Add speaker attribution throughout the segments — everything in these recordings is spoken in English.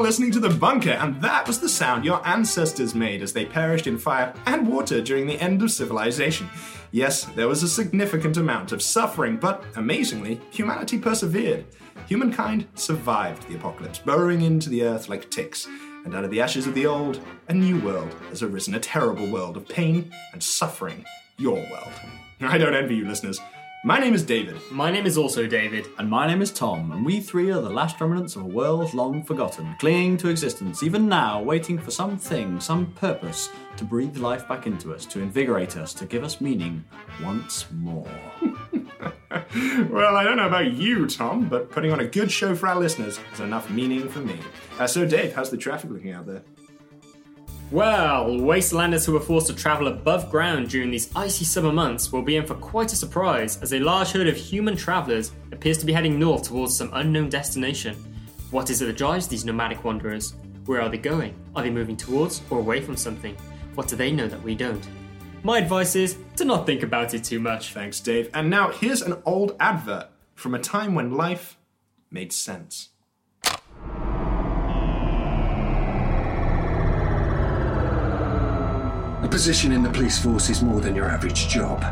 Speaker 1: You're listening to The Bunker, and that was the sound your ancestors made as they perished in fire and water during the end of civilization. Yes, there was a significant amount of suffering, but amazingly, humanity persevered. Humankind survived the apocalypse, burrowing into the earth like ticks. And out of the ashes of the old, a new world has arisen, a terrible world of pain and suffering. Your world. I don't envy you, listeners. My name is David.
Speaker 2: My name is also David.
Speaker 3: And my name is Tom, and we three are the last remnants of a world long forgotten, clinging to existence even now, waiting for something, some purpose to breathe life back into us, to invigorate us, to give us meaning once more.
Speaker 1: Well, I don't know about you, Tom, but putting on a good show for our listeners is enough meaning for me. Uh, so, Dave, how's the traffic looking out there?
Speaker 2: Well, wastelanders who were forced to travel above ground during these icy summer months will be in for quite a surprise as a large herd of human travelers appears to be heading north towards some unknown destination. What is it that drives these nomadic wanderers? Where are they going? Are they moving towards or away from something? What do they know that we don't? My advice is to not think about it too much.
Speaker 1: Thanks, Dave. And now here's an old advert from a time when life made sense.
Speaker 4: A position in the police force is more than your average job.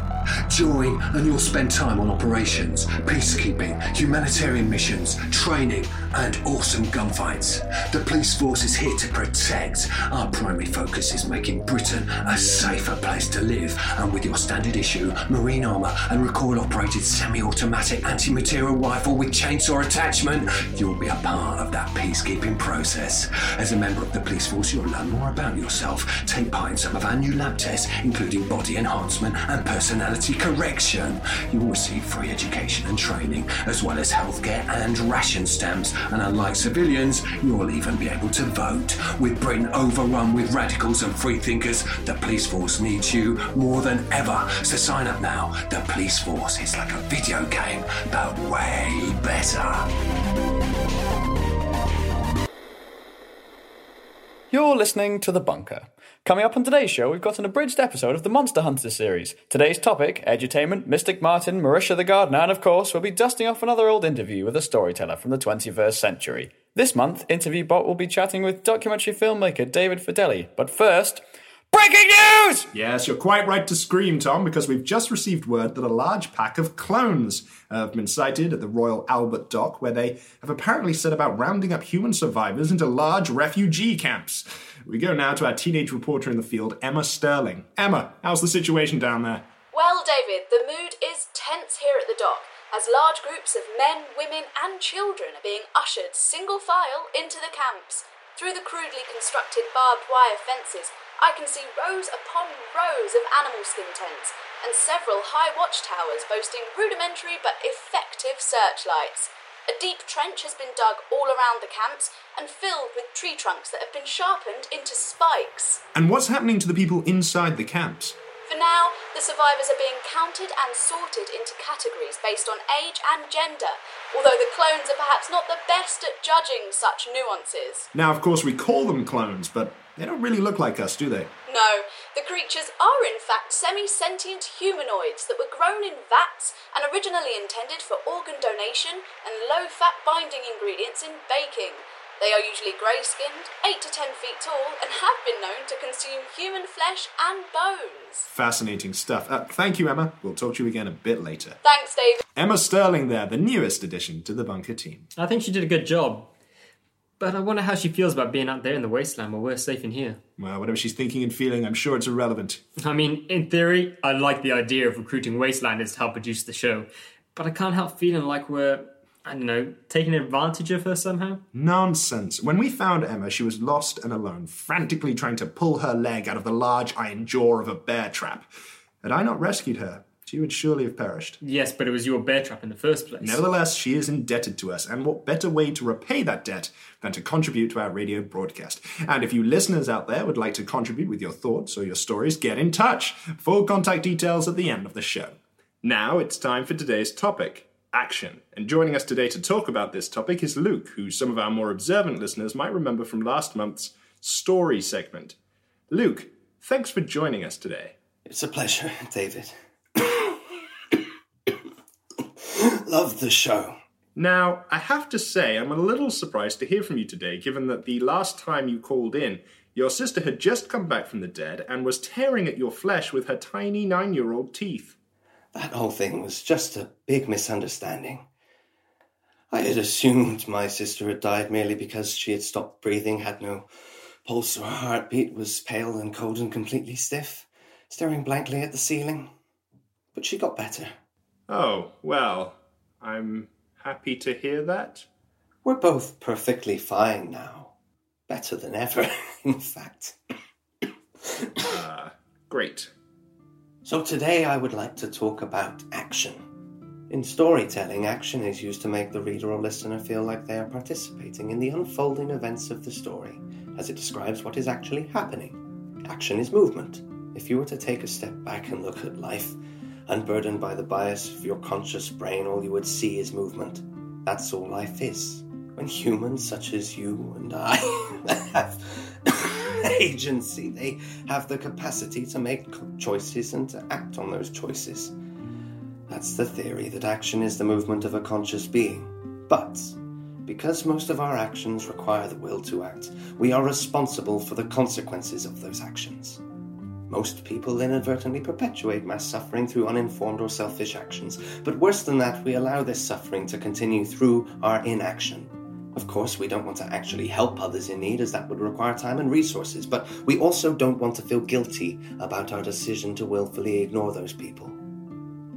Speaker 4: Join and you'll spend time on operations, peacekeeping, humanitarian missions, training, and awesome gunfights. The police force is here to protect. Our primary focus is making Britain a safer place to live, and with your standard issue, marine armour, and recoil operated semi automatic anti material rifle with chainsaw attachment, you'll be a part of that peacekeeping process. As a member of the police force, you'll learn more about yourself, take part in some of our new lab tests, including body enhancement and personality correction. You'll receive free education and training, as well as healthcare and ration stamps. And unlike civilians, you'll even be able to vote. With Britain overrun with radicals and freethinkers, the police force needs you more than ever. So sign up now. The police force is like a video game, but way better.
Speaker 5: You're listening to The Bunker. Coming up on today's show, we've got an abridged episode of the Monster Hunter series. Today's topic, edutainment, Mystic Martin, Marisha the Gardener, and of course, we'll be dusting off another old interview with a storyteller from the 21st century. This month, Interview Bot will be chatting with documentary filmmaker David Fedele. But first, Breaking news!
Speaker 1: Yes, you're quite right to scream, Tom, because we've just received word that a large pack of clones have been sighted at the Royal Albert Dock, where they have apparently set about rounding up human survivors into large refugee camps. We go now to our teenage reporter in the field, Emma Sterling. Emma, how's the situation down there?
Speaker 6: Well, David, the mood is tense here at the dock as large groups of men, women, and children are being ushered single file into the camps. Through the crudely constructed barbed wire fences, I can see rows upon rows of animal skin tents and several high watchtowers boasting rudimentary but effective searchlights. A deep trench has been dug all around the camps and filled with tree trunks that have been sharpened into spikes.
Speaker 1: And what's happening to the people inside the camps?
Speaker 6: For now, the survivors are being counted and sorted into categories based on age and gender, although the clones are perhaps not the best at judging such nuances.
Speaker 1: Now, of course, we call them clones, but they don't really look like us, do they?
Speaker 6: No, the creatures are in fact semi sentient humanoids that were grown in vats and originally intended for organ donation and low fat binding ingredients in baking. They are usually grey skinned, 8 to 10 feet tall, and have been known to consume human flesh and bones.
Speaker 1: Fascinating stuff. Uh, thank you, Emma. We'll talk to you again a bit later.
Speaker 6: Thanks, David.
Speaker 1: Emma Sterling there, the newest addition to the bunker team.
Speaker 2: I think she did a good job. But I wonder how she feels about being out there in the wasteland while we're safe in here.
Speaker 1: Well, whatever she's thinking and feeling, I'm sure it's irrelevant.
Speaker 2: I mean, in theory, I like the idea of recruiting wastelanders to help produce the show, but I can't help feeling like we're, I don't know, taking advantage of her somehow.
Speaker 1: Nonsense. When we found Emma, she was lost and alone, frantically trying to pull her leg out of the large iron jaw of a bear trap. Had I not rescued her, she would surely have perished.
Speaker 2: Yes, but it was your bear trap in the first place.
Speaker 1: Nevertheless, she is indebted to us, and what better way to repay that debt than to contribute to our radio broadcast? And if you listeners out there would like to contribute with your thoughts or your stories, get in touch. Full contact details at the end of the show. Now it's time for today's topic action. And joining us today to talk about this topic is Luke, who some of our more observant listeners might remember from last month's story segment. Luke, thanks for joining us today.
Speaker 7: It's a pleasure, David. Love the show.
Speaker 1: Now, I have to say, I'm a little surprised to hear from you today, given that the last time you called in, your sister had just come back from the dead and was tearing at your flesh with her tiny nine year old teeth.
Speaker 7: That whole thing was just a big misunderstanding. I had assumed my sister had died merely because she had stopped breathing, had no pulse or heartbeat, was pale and cold and completely stiff, staring blankly at the ceiling. But she got better.
Speaker 1: Oh, well, I'm happy to hear that.
Speaker 7: We're both perfectly fine now. Better than ever, in fact.
Speaker 1: Uh, great.
Speaker 7: So today I would like to talk about action. In storytelling, action is used to make the reader or listener feel like they are participating in the unfolding events of the story, as it describes what is actually happening. Action is movement. If you were to take a step back and look at life, unburdened by the bias of your conscious brain, all you would see is movement. That's all life is. When humans such as you and I have agency, they have the capacity to make choices and to act on those choices. That's the theory that action is the movement of a conscious being. But because most of our actions require the will to act, we are responsible for the consequences of those actions. Most people inadvertently perpetuate mass suffering through uninformed or selfish actions, but worse than that, we allow this suffering to continue through our inaction. Of course, we don't want to actually help others in need, as that would require time and resources, but we also don't want to feel guilty about our decision to willfully ignore those people.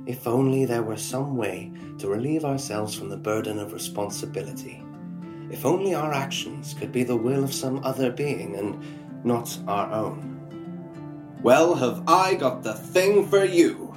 Speaker 7: If only there were some way to relieve ourselves from the burden of responsibility. If only our actions could be the will of some other being and not our own. Well, have I got the thing for you?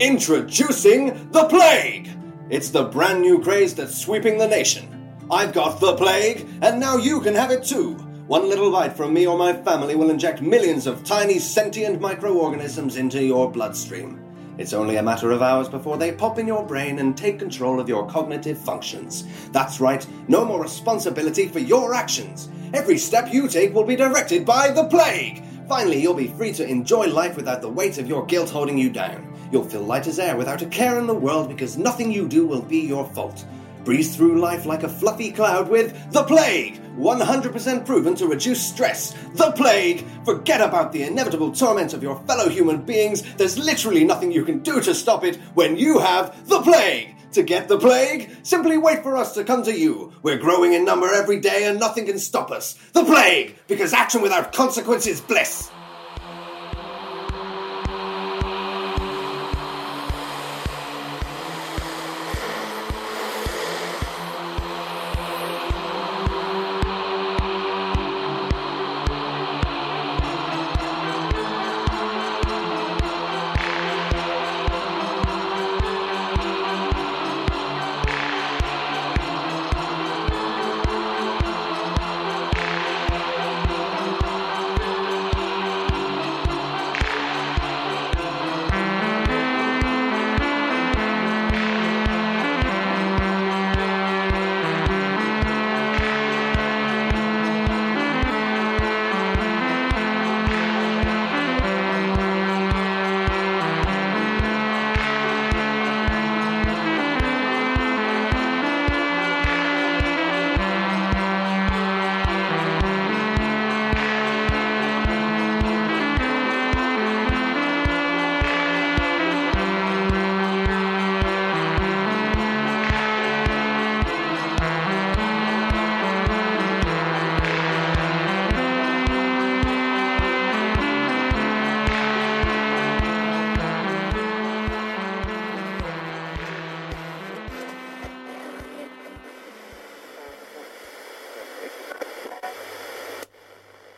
Speaker 7: Introducing the plague! It's the brand new craze that's sweeping the nation. I've got the plague, and now you can have it too. One little bite from me or my family will inject millions of tiny sentient microorganisms into your bloodstream. It's only a matter of hours before they pop in your brain and take control of your cognitive functions. That's right, no more responsibility for your actions. Every step you take will be directed by the plague. Finally, you'll be free to enjoy life without the weight of your guilt holding you down. You'll feel light as air without a care in the world because nothing you do will be your fault. Breeze through life like a fluffy cloud with the plague, 100% proven to reduce stress. The plague! Forget about the inevitable torment of your fellow human beings. There's literally nothing you can do to stop it when you have the plague. To get the plague, simply wait for us to come to you. We're growing in number every day and nothing can stop us. The plague! Because action without consequence is bliss.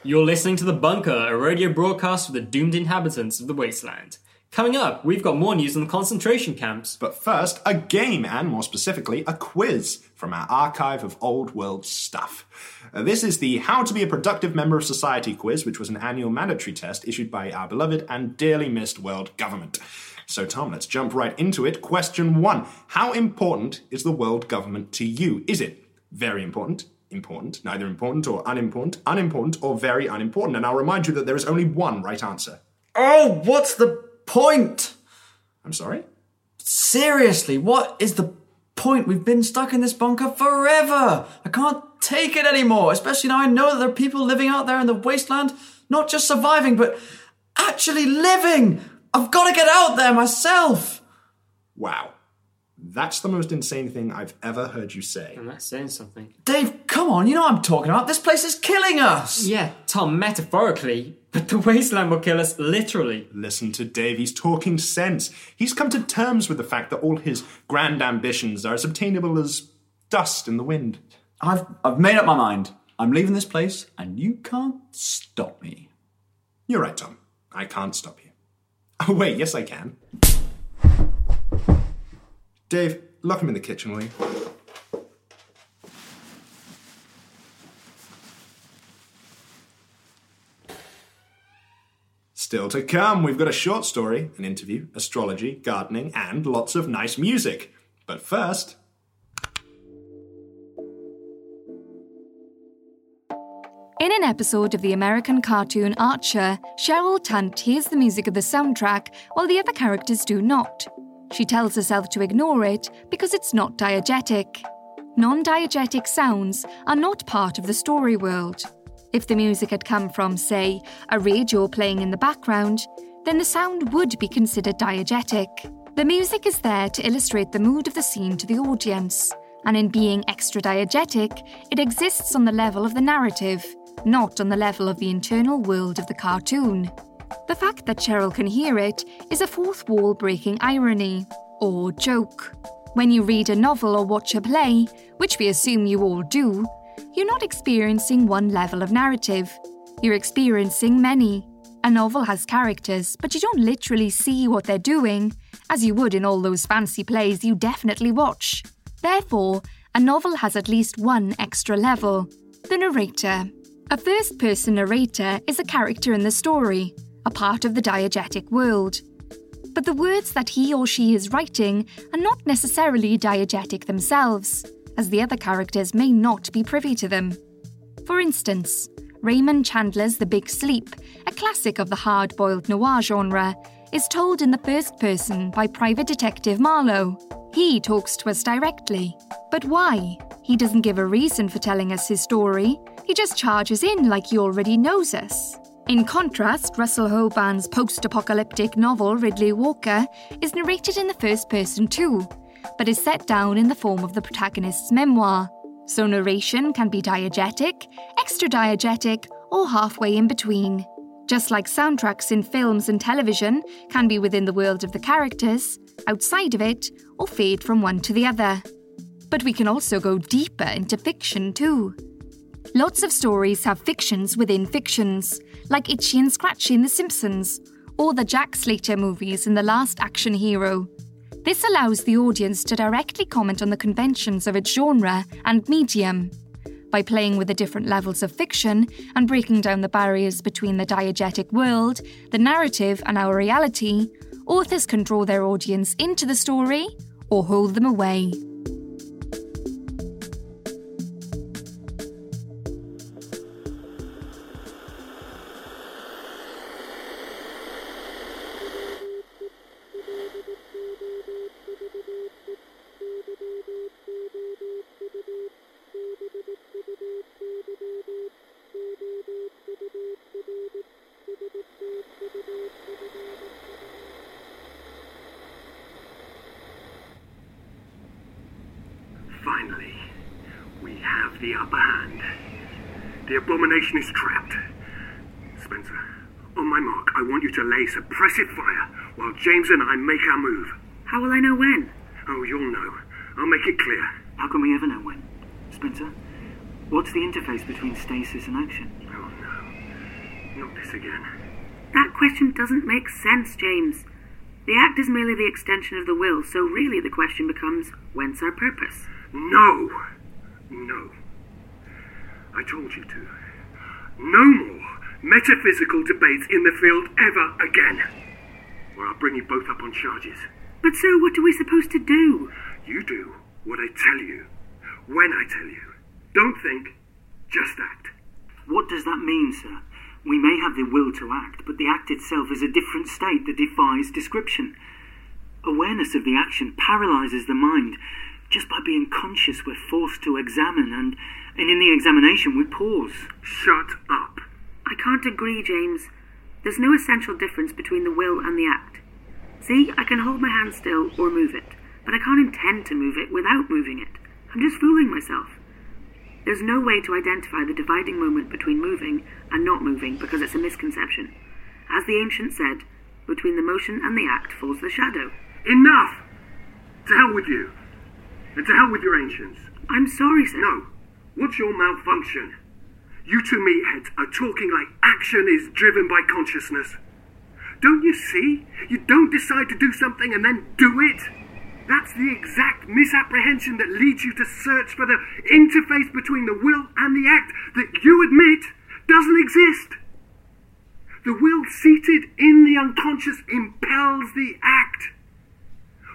Speaker 2: You're listening to The Bunker, a radio broadcast for the doomed inhabitants of the wasteland. Coming up, we've got more news on the concentration camps.
Speaker 1: But first, a game, and more specifically, a quiz from our archive of old world stuff. Uh, this is the How to Be a Productive Member of Society quiz, which was an annual mandatory test issued by our beloved and dearly missed world government. So, Tom, let's jump right into it. Question one How important is the world government to you? Is it very important? Important, neither important or unimportant, unimportant or very unimportant. And I'll remind you that there is only one right answer.
Speaker 3: Oh, what's the point?
Speaker 1: I'm sorry?
Speaker 3: Seriously, what is the point? We've been stuck in this bunker forever. I can't take it anymore, especially now I know that there are people living out there in the wasteland, not just surviving, but actually living. I've got to get out there myself.
Speaker 1: Wow. That's the most insane thing I've ever heard you say.
Speaker 2: And that's saying something.
Speaker 3: Dave, come on, you know what I'm talking about. This place is killing us.
Speaker 2: Yeah, Tom, metaphorically, but the wasteland will kill us literally.
Speaker 1: Listen to Dave, he's talking sense. He's come to terms with the fact that all his grand ambitions are as obtainable as dust in the wind.
Speaker 3: I've, I've made up my mind. I'm leaving this place, and you can't stop me.
Speaker 1: You're right, Tom. I can't stop you. Oh, wait, yes, I can. Dave, lock him in the kitchen, will you? Still to come, we've got a short story, an interview, astrology, gardening, and lots of nice music. But first.
Speaker 8: In an episode of the American cartoon Archer, Cheryl Tunt hears the music of the soundtrack while the other characters do not. She tells herself to ignore it because it's not diegetic. Non diegetic sounds are not part of the story world. If the music had come from, say, a radio playing in the background, then the sound would be considered diegetic. The music is there to illustrate the mood of the scene to the audience, and in being extra diegetic, it exists on the level of the narrative, not on the level of the internal world of the cartoon. The fact that Cheryl can hear it is a fourth wall breaking irony, or joke. When you read a novel or watch a play, which we assume you all do, you're not experiencing one level of narrative. You're experiencing many. A novel has characters, but you don't literally see what they're doing, as you would in all those fancy plays you definitely watch. Therefore, a novel has at least one extra level the narrator. A first person narrator is a character in the story, a part of the diegetic world. But the words that he or she is writing are not necessarily diegetic themselves, as the other characters may not be privy to them. For instance, Raymond Chandler's The Big Sleep, a classic of the hard boiled noir genre, is told in the first person by Private Detective Marlowe. He talks to us directly. But why? He doesn't give a reason for telling us his story. He just charges in like he already knows us. In contrast, Russell Hoban's post apocalyptic novel Riddley Walker is narrated in the first person too, but is set down in the form of the protagonist's memoir. So narration can be diegetic, extra diegetic, or halfway in between. Just like soundtracks in films and television can be within the world of the characters, outside of it, or fade from one to the other. But we can also go deeper into fiction too. Lots of stories have fictions within fictions, like Itchy and Scratchy in The Simpsons, or the Jack Slater movies in The Last Action Hero. This allows the audience to directly comment on the conventions of its genre and medium. By playing with the different levels of fiction and breaking down the barriers between the diegetic world, the narrative, and our reality, authors can draw their audience into the story or hold them away.
Speaker 9: The is trapped. Spencer, on my mark, I want you to lay suppressive fire while James and I make our move.
Speaker 10: How will I know when?
Speaker 9: Oh, you'll know. I'll make it clear.
Speaker 10: How can we ever know when? Spencer, what's the interface between stasis and action?
Speaker 9: Oh, no. Not this again.
Speaker 10: That question doesn't make sense, James. The act is merely the extension of the will, so really the question becomes whence our purpose?
Speaker 9: No! No. I told you to. No more metaphysical debates in the field ever again. Or I'll bring you both up on charges.
Speaker 10: But, sir, what are we supposed to do?
Speaker 9: You do what I tell you, when I tell you. Don't think, just act.
Speaker 10: What does that mean, sir? We may have the will to act, but the act itself is a different state that defies description. Awareness of the action paralyzes the mind. Just by being conscious, we're forced to examine, and, and in the examination, we pause.
Speaker 9: Shut up.
Speaker 10: I can't agree, James. There's no essential difference between the will and the act. See, I can hold my hand still or move it, but I can't intend to move it without moving it. I'm just fooling myself. There's no way to identify the dividing moment between moving and not moving because it's a misconception. As the ancient said, between the motion and the act falls the shadow.
Speaker 9: Enough! To hell with you. And to hell with your ancients.
Speaker 10: I'm sorry, sir.
Speaker 9: No. What's your malfunction? You two meatheads are talking like action is driven by consciousness. Don't you see? You don't decide to do something and then do it. That's the exact misapprehension that leads you to search for the interface between the will and the act that you admit doesn't exist. The will seated in the unconscious impels the act.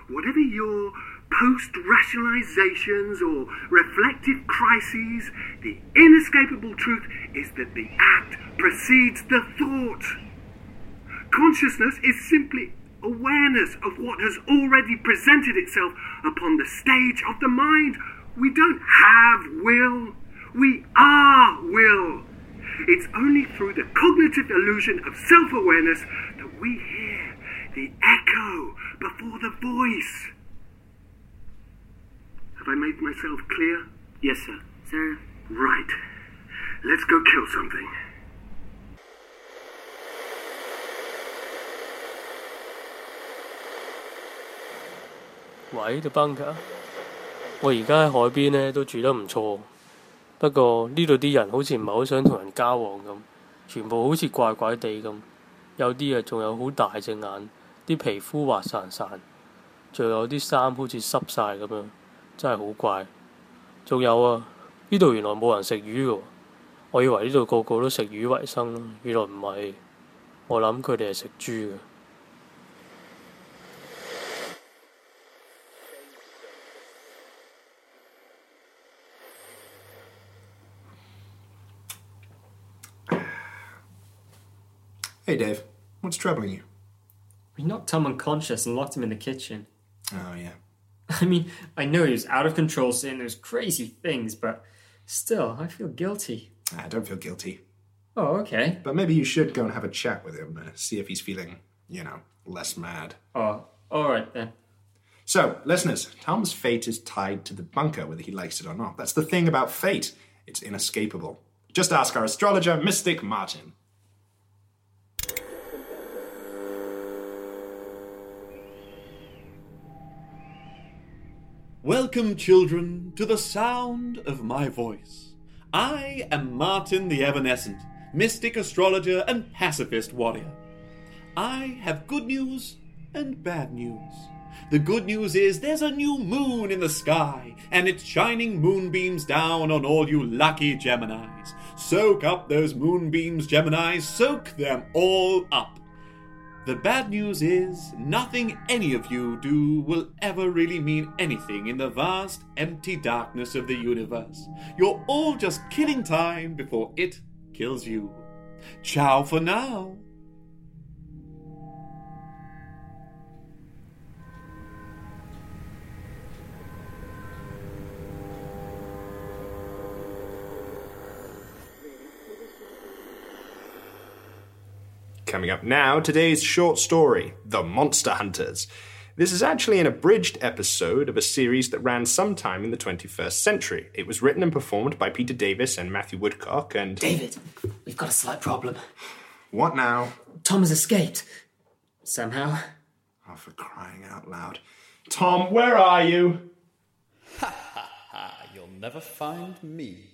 Speaker 9: Whatever your post rationalizations or reflective crises, the inescapable truth is that the act precedes the thought. Consciousness is simply awareness of what has already presented itself upon the stage of the mind. We don't have will, we are will. It's only through the cognitive illusion of self awareness that we hear the echo before the voice. Have I made myself clear?
Speaker 10: Yes, sir. Sir.
Speaker 9: Right. Let's go kill something.
Speaker 11: Wait, 喂，度 bunker，我而家喺海邊呢都住得唔錯，不過呢度啲人好似唔係好想同人交往咁，全部好似怪怪地咁，有啲啊仲有好大隻眼，啲皮膚滑潺潺，仲有啲衫好似濕晒咁樣，真係好怪。仲有啊，呢度原來冇人食魚嘅，我以為呢度個個都食魚為生咯，原來唔係，我諗佢哋係食豬嘅。
Speaker 1: Hey, Dave. What's troubling you?
Speaker 2: We knocked Tom unconscious and locked him in the kitchen.
Speaker 1: Oh, yeah.
Speaker 2: I mean, I know he was out of control saying those crazy things, but still, I feel guilty.
Speaker 1: I don't feel guilty.
Speaker 2: Oh, okay.
Speaker 1: But maybe you should go and have a chat with him, uh, see if he's feeling, you know, less mad.
Speaker 2: Oh, alright then.
Speaker 1: So, listeners, Tom's fate is tied to the bunker, whether he likes it or not. That's the thing about fate. It's inescapable. Just ask our astrologer, Mystic Martin.
Speaker 12: Welcome, children, to the sound of my voice. I am Martin the Evanescent, mystic astrologer and pacifist warrior. I have good news and bad news. The good news is there's a new moon in the sky, and it's shining moonbeams down on all you lucky Geminis. Soak up those moonbeams, Geminis, soak them all up. The bad news is nothing any of you do will ever really mean anything in the vast, empty darkness of the universe. You're all just killing time before it kills you. Ciao for now.
Speaker 1: Coming up now, today's short story, The Monster Hunters. This is actually an abridged episode of a series that ran sometime in the 21st century. It was written and performed by Peter Davis and Matthew Woodcock, and.
Speaker 13: David, we've got a slight problem.
Speaker 1: What now?
Speaker 13: Tom has escaped.
Speaker 2: Somehow.
Speaker 1: Oh, for crying out loud. Tom, where are you?
Speaker 12: Ha ha ha, you'll never find me.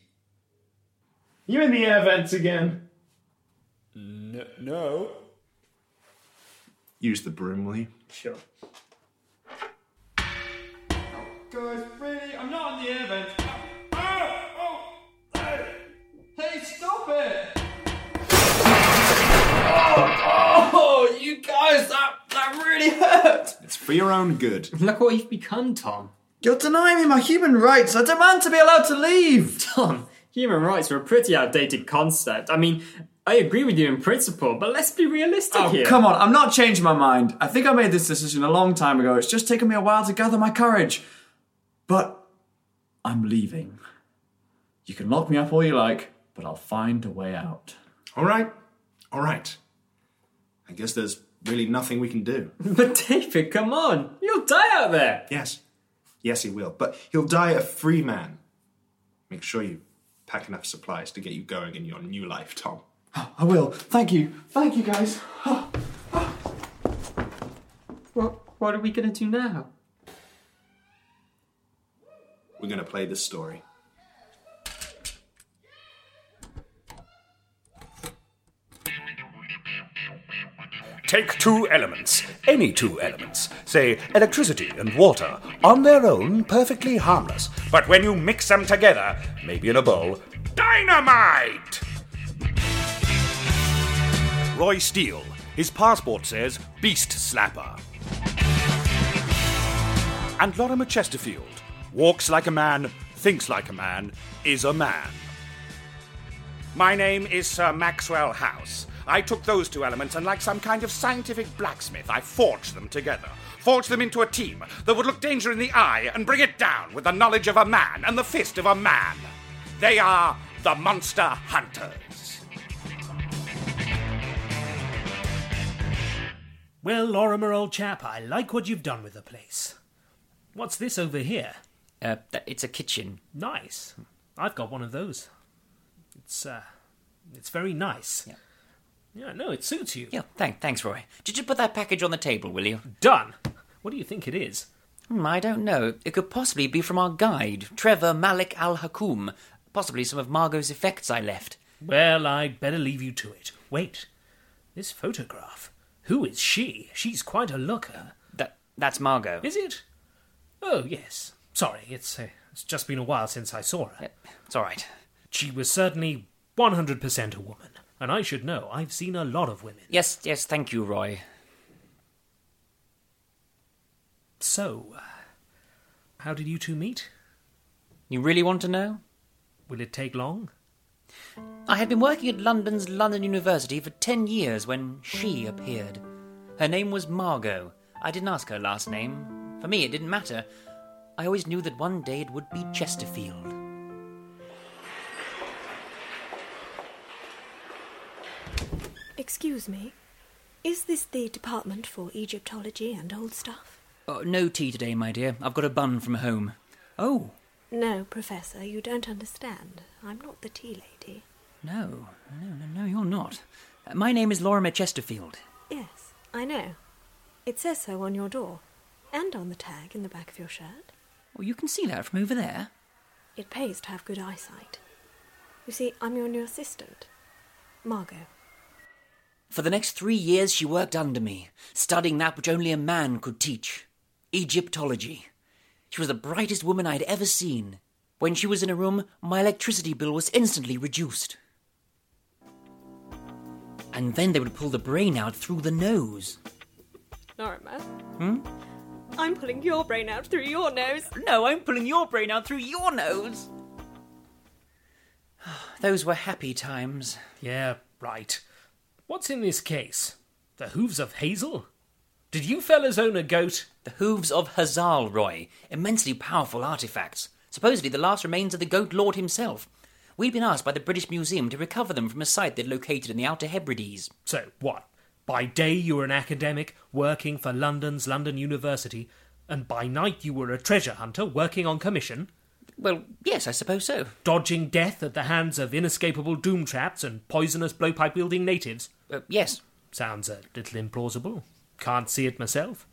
Speaker 1: You in the air vents again?
Speaker 12: No. no.
Speaker 1: Use the broom, will you?
Speaker 2: Sure.
Speaker 12: Guys, really? I'm not on the air vent. Oh, oh, hey, hey, stop it! Oh, oh, you guys, that, that really hurt!
Speaker 1: It's for your own good.
Speaker 2: Look what you've become, Tom.
Speaker 3: You're denying me my human rights. I demand to be allowed to leave.
Speaker 2: Tom, human rights are a pretty outdated concept. I mean, I agree with you in principle, but let's be realistic
Speaker 3: Oh,
Speaker 2: here.
Speaker 3: come on. I'm not changing my mind. I think I made this decision a long time ago. It's just taken me a while to gather my courage. But I'm leaving. You can lock me up all you like, but I'll find a way out.
Speaker 1: All right. All right. I guess there's really nothing we can do.
Speaker 2: But David, come on. You'll die out there.
Speaker 1: Yes. Yes, he will. But he'll die a free man. Make sure you pack enough supplies to get you going in your new life, Tom.
Speaker 3: I will. Thank you. Thank you, guys.
Speaker 2: What, what are we going to do now?
Speaker 1: We're going to play this story.
Speaker 14: Take two elements, any two elements, say electricity and water, on their own perfectly harmless. But when you mix them together, maybe in a bowl, dynamite! Roy Steele. His passport says Beast Slapper. And Lorimer Chesterfield. Walks like a man, thinks like a man, is a man. My name is Sir Maxwell House. I took those two elements and, like some kind of scientific blacksmith, I forged them together. Forged them into a team that would look danger in the eye and bring it down with the knowledge of a man and the fist of a man. They are the Monster Hunters.
Speaker 15: Well, Lorimer, old chap, I like what you've done with the place. What's this over here?
Speaker 13: Uh, th- it's a kitchen.
Speaker 15: Nice. I've got one of those. It's uh, it's very nice.
Speaker 13: Yeah.
Speaker 15: Yeah, no, it suits you.
Speaker 13: Yeah, thank, thanks, Roy. Did you put that package on the table, will you?
Speaker 15: Done. What do you think it is?
Speaker 13: Hmm, I don't know. It could possibly be from our guide, Trevor Malik Al Hakum. Possibly some of Margot's effects I left.
Speaker 15: Well, I'd better leave you to it. Wait, this photograph. Who is she? She's quite a looker.
Speaker 13: That that's Margot.
Speaker 15: Is it? Oh yes. Sorry, it's uh, it's just been a while since I saw her.
Speaker 13: It's all right.
Speaker 15: She was certainly one hundred percent a woman, and I should know. I've seen a lot of women.
Speaker 13: Yes, yes, thank you, Roy.
Speaker 15: So, uh, how did you two meet?
Speaker 13: You really want to know?
Speaker 15: Will it take long?
Speaker 13: I had been working at London's London University for ten years when she appeared. Her name was Margot. I didn't ask her last name. For me, it didn't matter. I always knew that one day it would be Chesterfield.
Speaker 16: Excuse me. Is this the department for Egyptology and old stuff?
Speaker 13: Oh, no tea today, my dear. I've got a bun from home. Oh,
Speaker 16: No, Professor, you don't understand. I'm not the tea lady.
Speaker 13: no, no, no, no, you're not. Uh, My name is Lorimer Chesterfield.
Speaker 16: Yes, I know. It says so on your door. And on the tag in the back of your shirt.
Speaker 13: Well, you can see that from over there.
Speaker 16: It pays to have good eyesight. You see, I'm your new assistant. Margot.
Speaker 13: For the next three years, she worked under me, studying that which only a man could teach Egyptology. She was the brightest woman I had ever seen. When she was in a room, my electricity bill was instantly reduced. And then they would pull the brain out through the nose.
Speaker 16: Lorimer,
Speaker 13: Hmm?
Speaker 16: I'm pulling your brain out through your nose.
Speaker 13: No, I'm pulling your brain out through your nose. Those were happy times.
Speaker 15: Yeah, right. What's in this case? The hooves of Hazel? Did you fellas own a goat?
Speaker 13: The hooves of Hazal Roy, immensely powerful artifacts. Supposedly the last remains of the goat lord himself. We'd been asked by the British Museum to recover them from a site they'd located in the Outer Hebrides.
Speaker 15: So, what? By day you were an academic working for London's London University, and by night you were a treasure hunter working on commission?
Speaker 13: Well, yes, I suppose so.
Speaker 15: Dodging death at the hands of inescapable doom traps and poisonous blowpipe wielding natives?
Speaker 13: Uh, yes.
Speaker 15: Sounds a little implausible. Can't see it myself.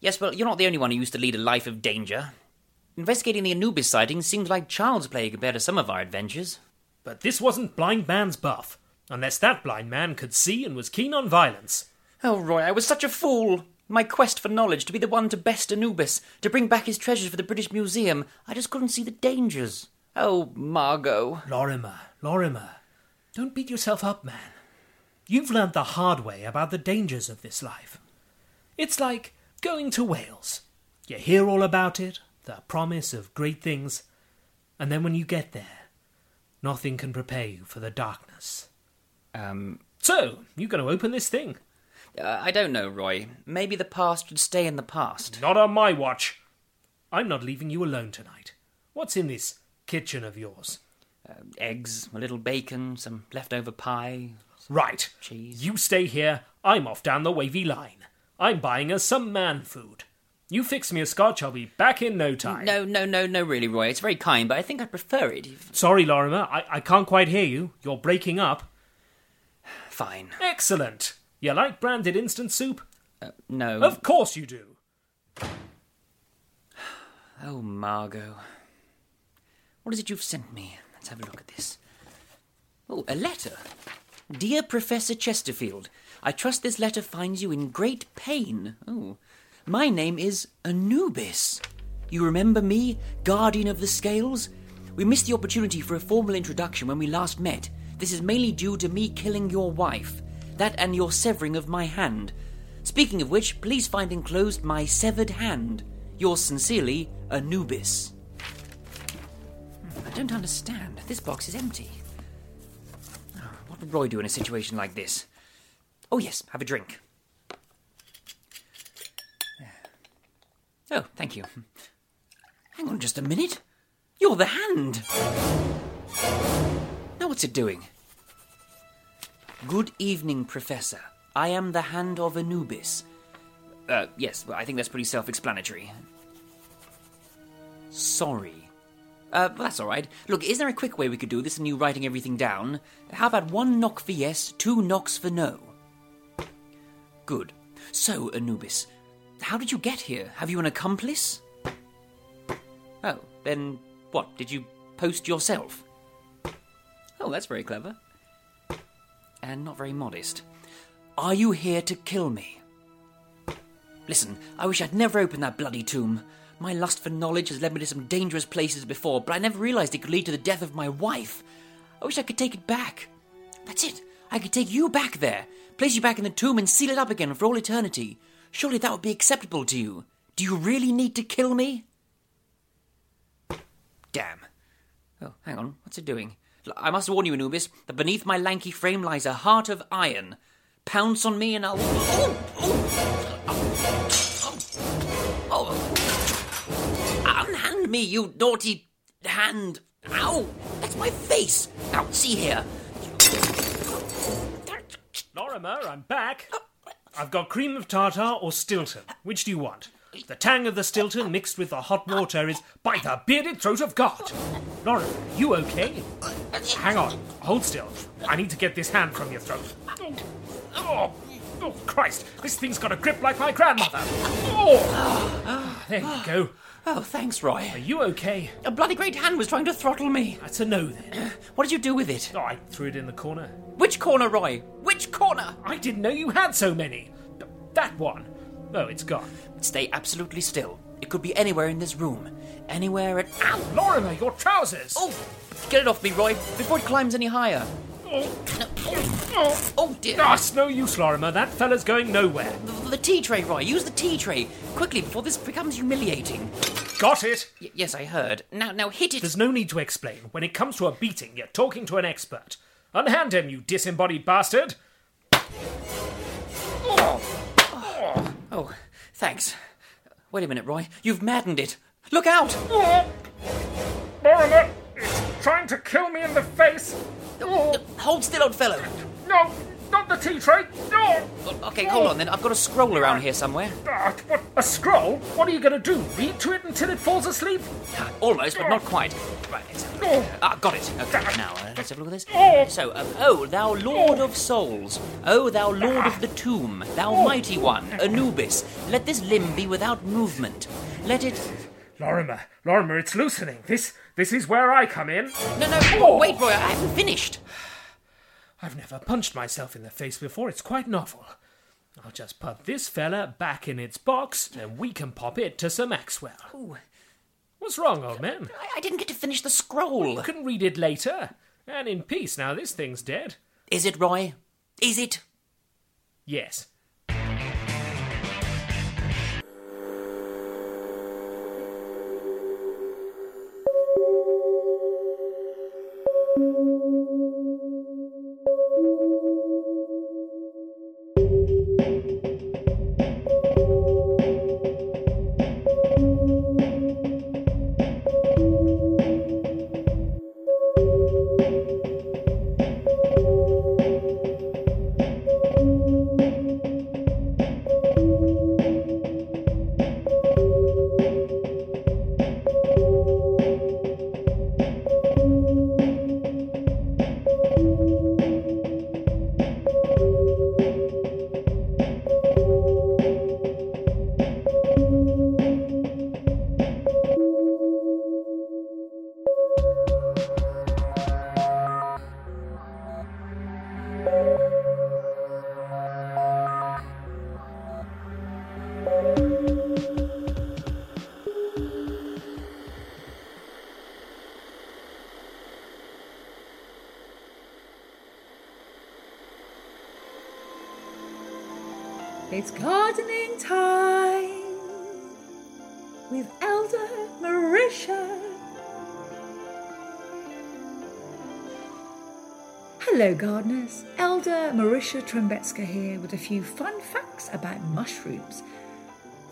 Speaker 13: Yes, well, you're not the only one who used to lead a life of danger. Investigating the Anubis sighting seems like child's play compared to some of our adventures.
Speaker 15: But this wasn't blind man's buff, unless that blind man could see and was keen on violence.
Speaker 13: Oh, Roy, I was such a fool. My quest for knowledge, to be the one to best Anubis, to bring back his treasures for the British Museum, I just couldn't see the dangers. Oh, Margot.
Speaker 15: Lorimer, Lorimer, don't beat yourself up, man. You've learned the hard way about the dangers of this life. It's like going to Wales. You hear all about it, the promise of great things, and then when you get there, nothing can prepare you for the darkness.
Speaker 13: Um,
Speaker 15: So, you're going to open this thing?
Speaker 13: uh, I don't know, Roy. Maybe the past should stay in the past.
Speaker 15: Not on my watch. I'm not leaving you alone tonight. What's in this kitchen of yours?
Speaker 13: Uh, eggs, a little bacon, some leftover pie.
Speaker 15: Right.
Speaker 13: Cheese.
Speaker 15: You stay here. I'm off down the wavy line. I'm buying us some man food. You fix me a scotch, I'll be back in no time.
Speaker 13: No, no, no, no, really, Roy. It's very kind, but I think I'd prefer it. if-
Speaker 15: Sorry, Lorimer, I, I can't quite hear you. You're breaking up.
Speaker 13: Fine.
Speaker 15: Excellent. You like branded instant soup?
Speaker 13: Uh, no.
Speaker 15: Of course you do.
Speaker 13: Oh, Margot. What is it you've sent me? Let's have a look at this. Oh, a letter. Dear Professor Chesterfield, I trust this letter finds you in great pain. Oh, my name is Anubis. You remember me, Guardian of the Scales? We missed the opportunity for a formal introduction when we last met. This is mainly due to me killing your wife. That and your severing of my hand. Speaking of which, please find enclosed my severed hand. Yours sincerely, Anubis. I don't understand. This box is empty. What would Roy do in a situation like this? Oh, yes, have a drink. Oh, thank you. Hang on just a minute. You're the hand. Now, what's it doing? Good evening, Professor. I am the hand of Anubis. Uh, yes, well, I think that's pretty self explanatory. Sorry. Uh, well, that's alright. Look, is there a quick way we could do this and you writing everything down? How about one knock for yes, two knocks for no? Good. So, Anubis, how did you get here? Have you an accomplice? Oh, then what? Did you post yourself? Oh, that's very clever. And not very modest. Are you here to kill me? Listen, I wish I'd never opened that bloody tomb. My lust for knowledge has led me to some dangerous places before, but I never realized it could lead to the death of my wife. I wish I could take it back. That's it. I could take you back there, place you back in the tomb, and seal it up again for all eternity. Surely that would be acceptable to you. Do you really need to kill me? Damn. Oh, hang on. What's it doing? I must warn you, Anubis, that beneath my lanky frame lies a heart of iron. Pounce on me and I'll. Oh! Oh! Oh! Unhand me, you naughty hand. Ow! That's my face! Now, see here.
Speaker 15: Lorimer, I'm back. I've got cream of tartar or Stilton. Which do you want? The tang of the Stilton mixed with the hot water is by the bearded throat of God. Lorimer, you okay? Hang on. Hold still. I need to get this hand from your throat. Oh, oh Christ. This thing's got a grip like my grandmother. Oh, there you go.
Speaker 13: Oh, thanks, Roy.
Speaker 15: Are you okay?
Speaker 13: A bloody great hand was trying to throttle me.
Speaker 15: That's a no then.
Speaker 13: What did you do with it?
Speaker 15: Oh, I threw it in the corner.
Speaker 13: Which corner, Roy? Which corner?
Speaker 15: I didn't know you had so many. Th- That one. Oh, it's gone.
Speaker 13: Stay absolutely still. It could be anywhere in this room. Anywhere at.
Speaker 15: Ow, Lorimer, your trousers!
Speaker 13: Oh, get it off me, Roy, before it climbs any higher.
Speaker 15: Oh,
Speaker 13: oh dear.
Speaker 15: It's no use, Lorimer. That fella's going nowhere.
Speaker 13: The, the tea tray, Roy. Use the tea tray quickly before this becomes humiliating.
Speaker 15: Got it.
Speaker 13: Y- yes, I heard. Now, now hit it.
Speaker 15: There's no need to explain. When it comes to a beating, you're talking to an expert. Unhand him, you disembodied bastard.
Speaker 13: Oh, oh thanks. Wait a minute, Roy. You've maddened it. Look out!
Speaker 15: Lorimer, it's trying to kill me in the face.
Speaker 13: Hold still, old fellow.
Speaker 15: No, not the tea tray. No.
Speaker 13: Okay, hold on then. I've got a scroll around here somewhere.
Speaker 15: What, a scroll? What are you going to do? Read to it until it falls asleep?
Speaker 13: Almost, but not quite. Right, let's have a look. Ah, got it. Okay, now uh, let's have a look at this. So, um, oh, thou Lord of Souls, oh, thou Lord of the Tomb, thou Mighty One, Anubis, let this limb be without movement. Let it.
Speaker 15: Lorimer, Lorimer, it's loosening. This, this is where I come in.
Speaker 13: No, no, oh, wait, Roy, I haven't finished.
Speaker 15: I've never punched myself in the face before. It's quite novel. I'll just put this fella back in its box, and we can pop it to Sir Maxwell.
Speaker 13: Ooh.
Speaker 15: What's wrong, old man?
Speaker 13: I, I didn't get to finish the scroll.
Speaker 15: You can read it later. And in peace, now this thing's dead.
Speaker 13: Is it, Roy? Is it?
Speaker 15: Yes.
Speaker 17: Elder Trembetska here with a few fun facts about mushrooms.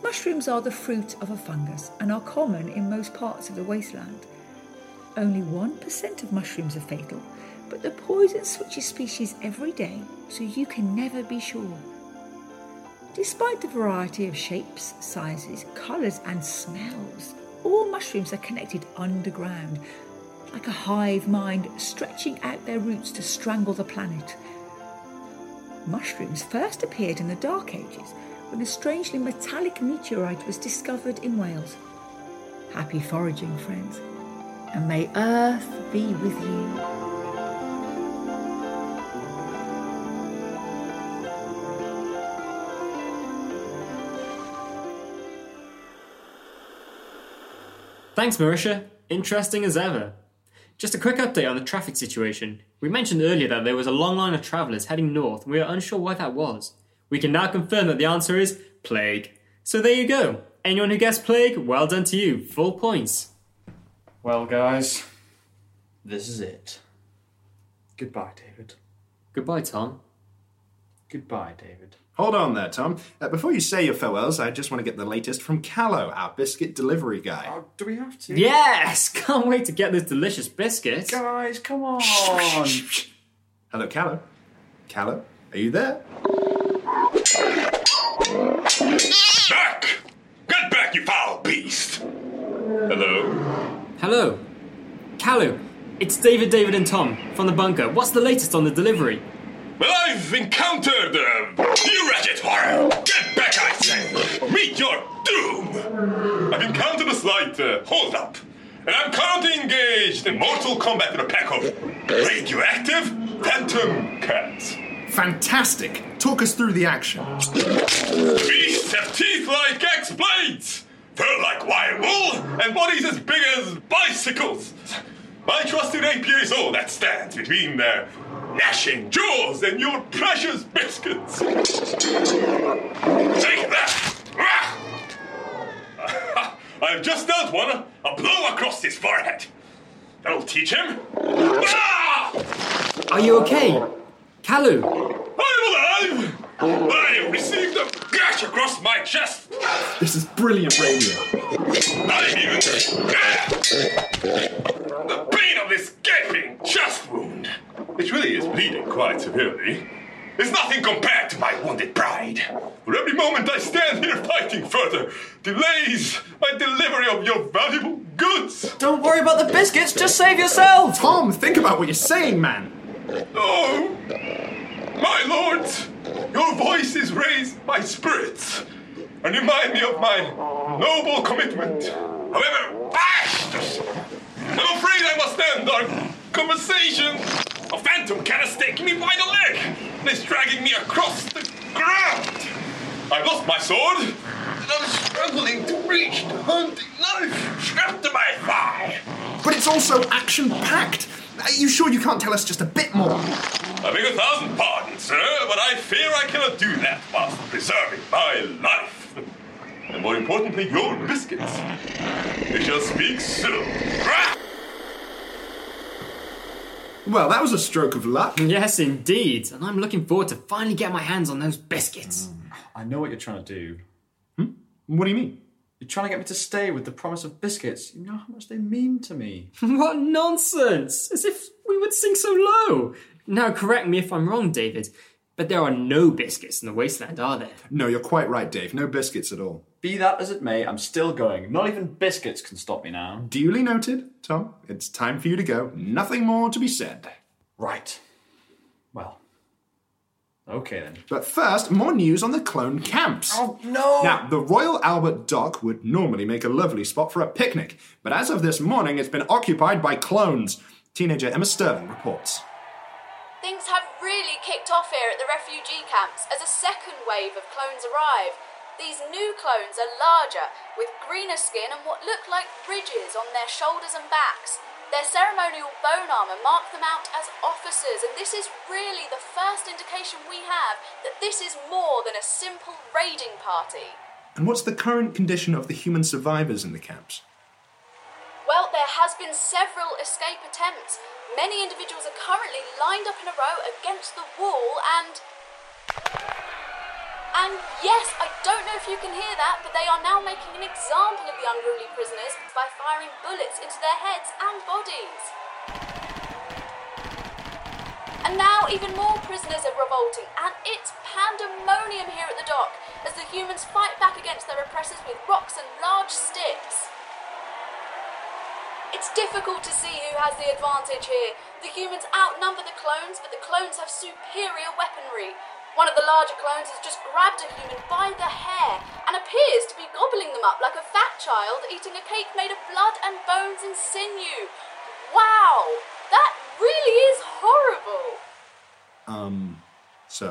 Speaker 17: Mushrooms are the fruit of a fungus and are common in most parts of the wasteland. Only 1% of mushrooms are fatal, but the poison switches species every day, so you can never be sure. Despite the variety of shapes, sizes, colours, and smells, all mushrooms are connected underground, like a hive mind stretching out their roots to strangle the planet. Mushrooms first appeared in the Dark Ages when a strangely metallic meteorite was discovered in Wales. Happy foraging, friends, and may Earth be with you.
Speaker 2: Thanks, Marisha. Interesting as ever. Just a quick update on the traffic situation. We mentioned earlier that there was a long line of travellers heading north, and we are unsure why that was. We can now confirm that the answer is plague. So there you go. Anyone who guessed plague, well done to you. Full points.
Speaker 3: Well, guys, this is it. Goodbye, David.
Speaker 2: Goodbye, Tom.
Speaker 3: Goodbye, David.
Speaker 1: Hold on there, Tom. Uh, before you say your farewells, I just want to get the latest from Callow, our biscuit delivery guy.
Speaker 3: Oh, do we have to?
Speaker 2: Yes! Can't wait to get this delicious biscuit.
Speaker 3: Guys, come on.
Speaker 1: Hello, Callow. Callow, are you there?
Speaker 18: Back! Get back, you foul beast! Hello?
Speaker 2: Hello. Callow, it's David, David, and Tom from the bunker. What's the latest on the delivery?
Speaker 18: Well, I've encountered uh, you wretched horror! Get back, I say! Meet your doom! I've encountered a slight uh, hold up, and I'm currently engaged in mortal combat with a pack of radioactive phantom cats.
Speaker 1: Fantastic. Talk us through the action.
Speaker 18: Beasts have teeth like axe blades, fur like wild wool, and bodies as big as bicycles. My trusty rapier is all that stands between their gnashing jaws and your precious biscuits. Take that! Ah! I've just dealt one a blow across his forehead. That'll teach him. Ah!
Speaker 2: Are you okay? Callow?
Speaker 18: I'm alive! I received a gash across my chest.
Speaker 1: This is brilliant radio.
Speaker 18: I'm even. The pain of this gaping chest wound, which really is bleeding quite severely, It's nothing compared to my wounded pride. For every moment I stand here fighting further delays my delivery of your valuable goods.
Speaker 3: Don't worry about the biscuits, just save yourself!
Speaker 1: Tom, think about what you're saying, man.
Speaker 18: Oh, my lords, your voices raise my spirits and remind me of my noble commitment. However, I'm afraid I must end our conversation. A phantom cat has taken me by the leg and is dragging me across the ground. I've lost my sword and I'm struggling to reach the hunting knife strapped to my thigh.
Speaker 1: But it's also action packed. Are you sure you can't tell us just a bit more?
Speaker 18: I beg a thousand pardons, sir, but I fear I cannot do that whilst preserving my life. And more importantly, your biscuits. We shall speak soon.
Speaker 1: Well, that was a stroke of luck.
Speaker 2: Yes, indeed. And I'm looking forward to finally get my hands on those biscuits.
Speaker 3: Hmm, I know what you're trying to do. Hmm?
Speaker 1: What do you mean?
Speaker 3: You're trying to get me to stay with the promise of biscuits. You know how much they mean to me.
Speaker 2: what nonsense! As if we would sing so low. Now, correct me if I'm wrong, David, but there are no biscuits in the wasteland, are there?
Speaker 1: No, you're quite right, Dave. No biscuits at all.
Speaker 3: Be that as it may, I'm still going. Not even biscuits can stop me now.
Speaker 1: Duly noted, Tom. It's time for you to go. Nothing more to be said.
Speaker 3: Right. Well. Okay then.
Speaker 1: But first, more news on the clone camps.
Speaker 3: Oh no!
Speaker 1: Now, the Royal Albert Dock would normally make a lovely spot for a picnic, but as of this morning, it's been occupied by clones. Teenager Emma Sterling reports.
Speaker 6: Things have really kicked off here at the refugee camps as a second wave of clones arrive. These new clones are larger, with greener skin and what look like ridges on their shoulders and backs. Their ceremonial bone armour mark them out as officers, and this is really the first indication we have that this is more than a simple raiding party.
Speaker 1: And what's the current condition of the human survivors in the camps?
Speaker 6: Well, there has been several escape attempts. Many individuals are currently lined up in a row against the wall and. And yes, I don't know if you can hear that, but they are now making an example of the unruly prisoners by firing bullets into their heads and bodies. And now even more prisoners are revolting, and it's pandemonium here at the dock as the humans fight back against their oppressors with rocks and large sticks. It's difficult to see who has the advantage here. The humans outnumber the clones, but the clones have superior weaponry. One of the larger clones has just grabbed a human by the hair and appears to be gobbling them up like a fat child eating a cake made of blood and bones and sinew. Wow! That really is horrible!
Speaker 1: Um, so.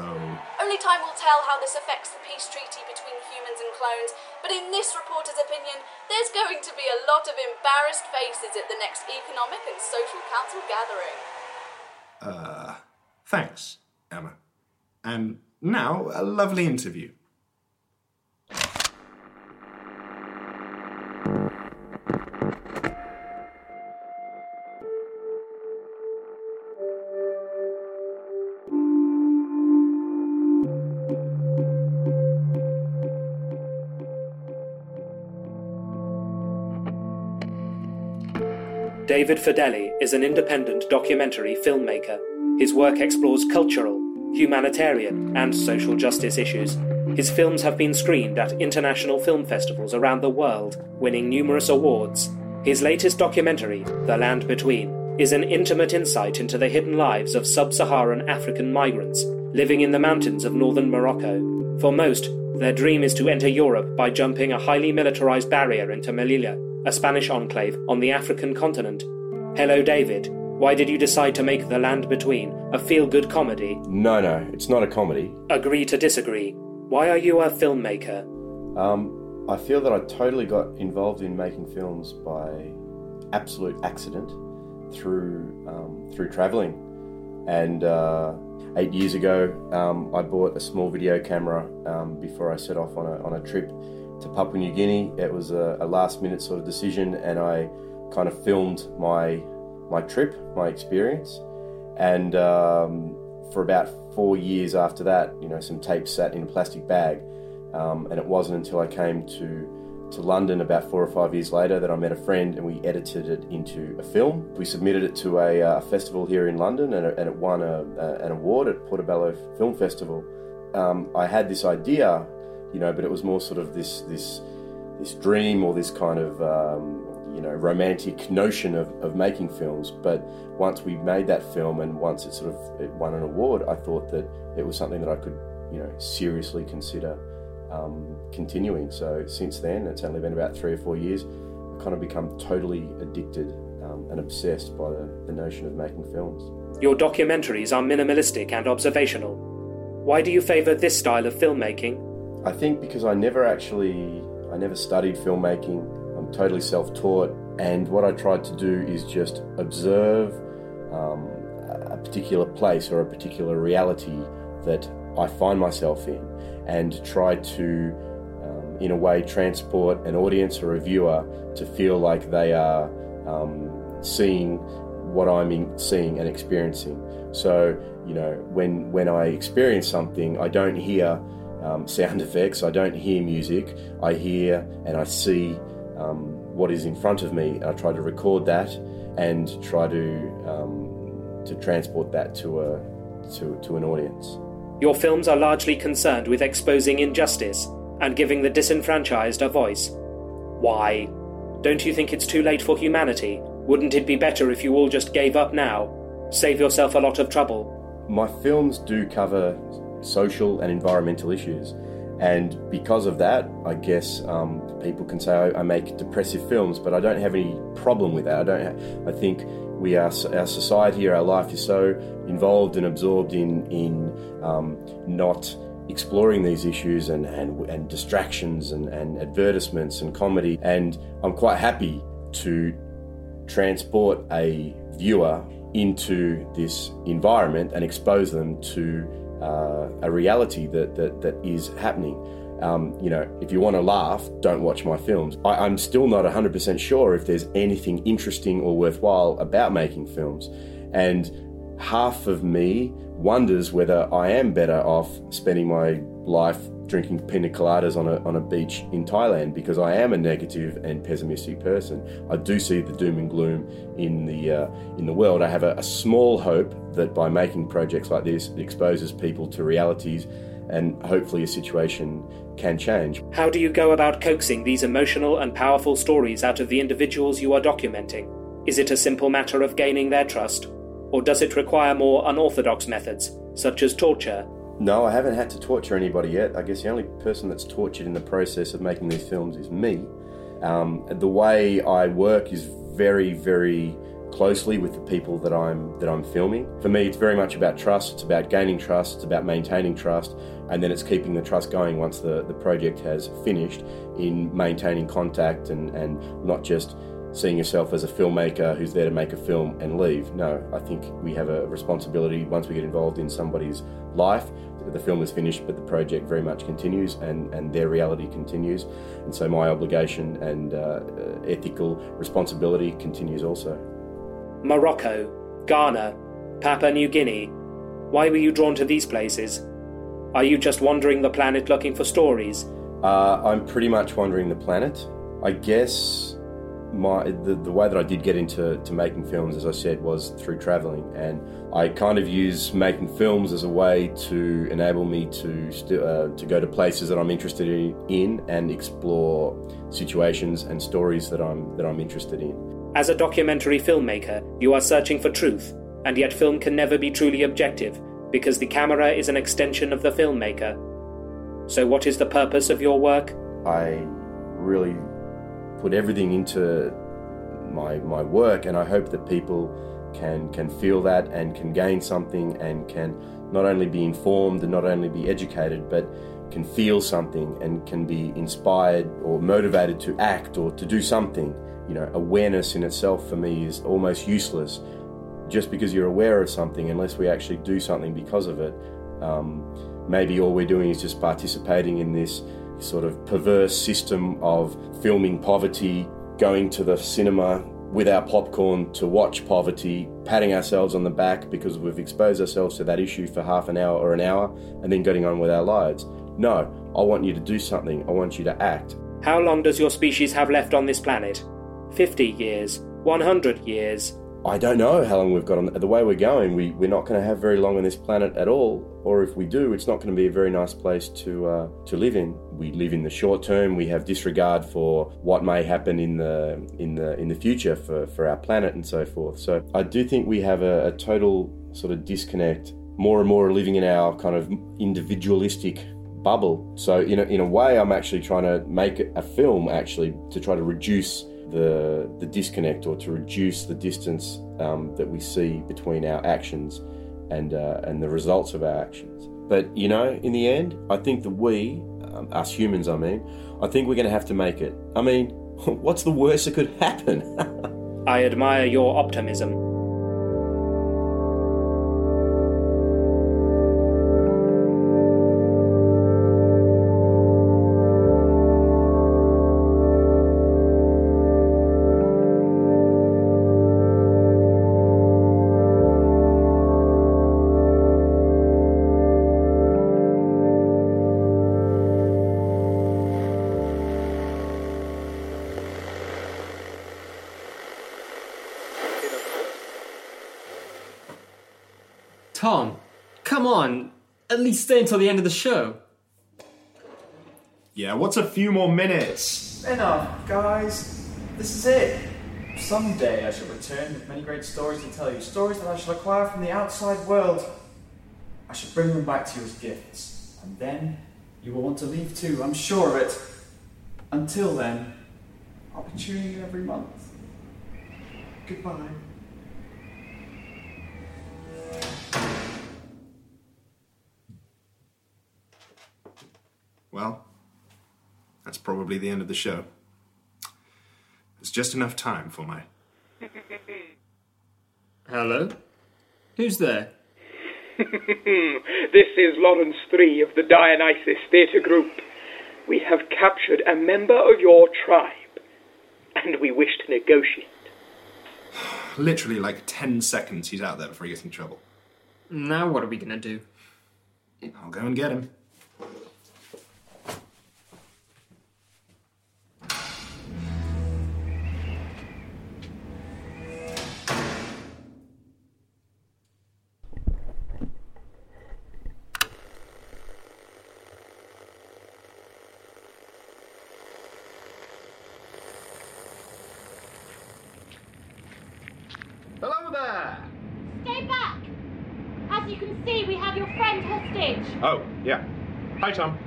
Speaker 6: Only time will tell how this affects the peace treaty between humans and clones, but in this reporter's opinion, there's going to be a lot of embarrassed faces at the next Economic and Social Council gathering.
Speaker 1: Uh, thanks, Emma. And now, a lovely interview.
Speaker 15: David Fedele is an independent documentary filmmaker. His work explores cultural, humanitarian, and social justice issues. His films have been screened at international film festivals around the world, winning numerous awards. His latest documentary, The Land Between, is an intimate insight into the hidden lives of sub Saharan African migrants living in the mountains of northern Morocco. For most, their dream is to enter Europe by jumping a highly militarized barrier into Melilla, a Spanish enclave on the African continent. Hello, David. Why did you decide to make The Land Between a feel good comedy?
Speaker 19: No, no, it's not a comedy.
Speaker 15: Agree to disagree. Why are you a filmmaker?
Speaker 19: Um, I feel that I totally got involved in making films by absolute accident through um, through traveling, and uh, eight years ago um, I bought a small video camera um, before I set off on a on a trip to Papua New Guinea. It was a, a last minute sort of decision, and I kind of filmed my my trip, my experience, and um, for about four years after that, you know, some tape sat in a plastic bag, um, and it wasn't until I came to to London about four or five years later that I met a friend and we edited it into a film. We submitted it to a uh, festival here in London and, and it won a, a, an award at Portobello Film Festival. Um, I had this idea, you know, but it was more sort of this this this dream or this kind of um, you know romantic notion of, of making films. But once we made that film and once it sort of it won an award, I thought that it was something that I could you know seriously consider um, continuing. So since then, it's only been about three or four years. I've kind of become totally addicted um, and obsessed by the, the notion of making films.
Speaker 15: Your documentaries are minimalistic and observational. Why do you favour this style of filmmaking?
Speaker 19: I think because I never actually, I never studied filmmaking. I'm totally self-taught, and what I tried to do is just observe um, a particular place or a particular reality that I find myself in, and try to, um, in a way, transport an audience or a viewer to feel like they are um, seeing what I'm in, seeing and experiencing. So, you know, when when I experience something, I don't hear um, sound effects, I don't hear music, I hear and I see um, what is in front of me. I try to record that and try to um, to transport that to a to, to an audience.
Speaker 15: Your films are largely concerned with exposing injustice and giving the disenfranchised a voice. Why? Don't you think it's too late for humanity? Wouldn't it be better if you all just gave up now? Save yourself a lot of trouble.
Speaker 19: My films do cover social and environmental issues, and because of that, I guess um, people can say I, I, make depressive films, but I don't have any problem with that. I don't. I think we are our society or our life is so involved and absorbed in in um, not exploring these issues and, and, and distractions and, and advertisements and comedy. And I'm quite happy to transport a viewer into this environment and expose them to uh, a reality that, that, that is happening. Um, you know, if you want to laugh, don't watch my films. I, am still not 100% sure if there's anything interesting or worthwhile about making films. And half of me wonders whether I am better off spending my life drinking pina coladas on a, on a beach in Thailand because I am a negative and pessimistic person. I do see the doom and gloom in the, uh, in the world. I have a, a small hope that by making projects like this, it exposes people to realities and hopefully a situation can change.
Speaker 15: How do you go about coaxing these emotional and powerful stories out of the individuals you are documenting? Is it a simple matter of gaining their trust? Or does it require more unorthodox methods, such as torture?
Speaker 19: No, I haven't had to torture anybody yet. I guess the only person that's tortured in the process of making these films is me. Um, the way I work is very, very closely with the people that I'm that I'm filming. For me, it's very much about trust. It's about gaining trust. It's about maintaining trust, and then it's keeping the trust going once the, the project has finished in maintaining contact and, and not just seeing yourself as a filmmaker who's there to make a film and leave. No, I think we have a responsibility once we get involved in somebody's life. The film is finished, but the project very much continues and, and their reality continues. And so my obligation and uh, ethical responsibility continues also.
Speaker 15: Morocco, Ghana, Papua New Guinea. Why were you drawn to these places? Are you just wandering the planet looking for stories?
Speaker 19: Uh, I'm pretty much wandering the planet. I guess my the, the way that I did get into to making films, as I said, was through traveling, and I kind of use making films as a way to enable me to st- uh, to go to places that I'm interested in, in and explore situations and stories that I'm that I'm interested in.
Speaker 20: As a documentary filmmaker, you are searching for truth, and yet film can never be truly objective because the camera is an extension of the filmmaker. So, what is the purpose of your work?
Speaker 19: I really put everything into my my work, and I hope that people can can feel that and can gain something and can not only be informed and not only be educated, but can feel something and can be inspired or motivated to act or to do something. You know, awareness in itself for me is almost useless. Just because you're aware of something, unless we actually do something because of it, um, maybe all we're doing is just participating in this sort of perverse system of filming poverty, going to the cinema with our popcorn to watch poverty, patting ourselves on the back because we've exposed ourselves to that issue for half an hour or an hour, and then getting on with our lives. No, I want you to do something. I want you to act.
Speaker 20: How long does your species have left on this planet? 50 years? 100 years?
Speaker 19: I don't know how long we've got on. The way we're going, we, we're not going to have very long on this planet at all. Or if we do, it's not going to be a very nice place to uh, to live in. We live in the short term. We have disregard for what may happen in the in the in the future for, for our planet and so forth. So I do think we have a, a total sort of disconnect. More and more living in our kind of individualistic bubble. So in a, in a way, I'm actually trying to make a film actually to try to reduce the the disconnect or to reduce the distance um, that we see between our actions and uh, and the results of our actions. But you know, in the end, I think that we, um, us humans, I mean, I think we're going to have to make it. I mean, what's the worst that could happen?
Speaker 20: I admire your optimism.
Speaker 2: At stay until the end of the show.
Speaker 1: Yeah, what's a few more minutes?
Speaker 3: Enough, guys. This is it. Someday I shall return with many great stories to tell you, stories that I shall acquire from the outside world. I shall bring them back to you as gifts, and then you will want to leave too, I'm sure of it. Until then, I'll be tuning you every month. Goodbye.
Speaker 1: Well, that's probably the end of the show. There's just enough time for my.
Speaker 2: Hello? Who's there?
Speaker 21: this is Lawrence 3 of the Dionysus Theatre Group. We have captured a member of your tribe, and we wish to negotiate.
Speaker 1: Literally, like 10 seconds he's out there before he gets in trouble.
Speaker 2: Now what are we gonna do?
Speaker 1: I'll go and get him.
Speaker 22: Have your friend.
Speaker 23: Oh, yeah. Hi, Tom.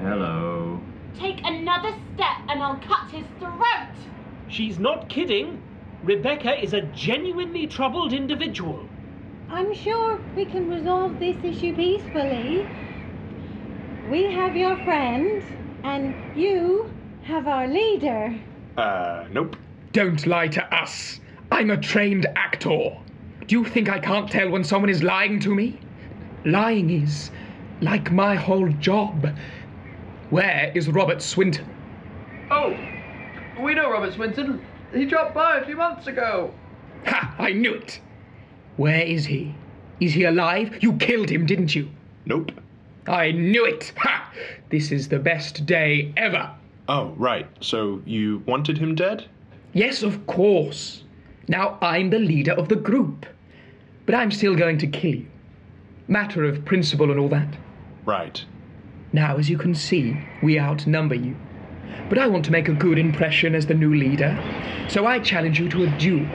Speaker 1: Hello.
Speaker 22: Take another step and I'll cut his throat!
Speaker 15: She's not kidding. Rebecca is a genuinely troubled individual.
Speaker 24: I'm sure we can resolve this issue peacefully. We have your friend, and you have our leader.
Speaker 23: Uh, nope. Don't lie to us. I'm a trained actor. Do you think I can't tell when someone is lying to me? Lying is like my whole job. Where is Robert Swinton?
Speaker 25: Oh, we know Robert Swinton. He dropped by a few months ago.
Speaker 23: Ha! I knew it. Where is he? Is he alive? You killed him, didn't you? Nope. I knew it. Ha! This is the best day ever.
Speaker 18: Oh, right. So you wanted him dead?
Speaker 23: Yes, of course. Now I'm the leader of the group. But I'm still going to kill you. Matter of principle and all that.
Speaker 1: Right.
Speaker 23: Now, as you can see, we outnumber you. But I want to make a good impression as the new leader, so I challenge you to a duel.